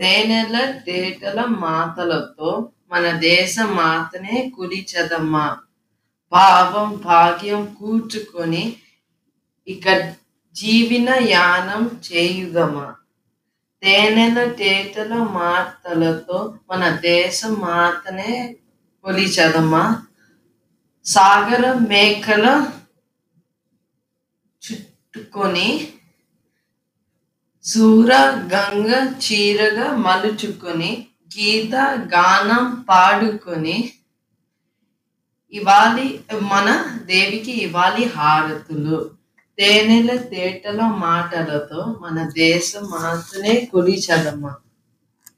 తేనెల తేటల మాటలతో మన దేశ మాతనే కులిచదమ్మా పాపం భాగ్యం కూర్చుకొని ఇక జీవిన యానం చేయుదమా. తేనెల తేటల మాటలతో మన దేశ మాతనే కొలిచదమ్మా సాగర మేకల చుట్టుకొని సూర గంగ చీరగా మలుచుకొని గీత గానం పాడుకొని ఇవాలి మన దేవికి ఇవాలి హారతులు. తేనెల తేటల మాటలతో మన దేశం మాత్రమే కొలిచదమ్మా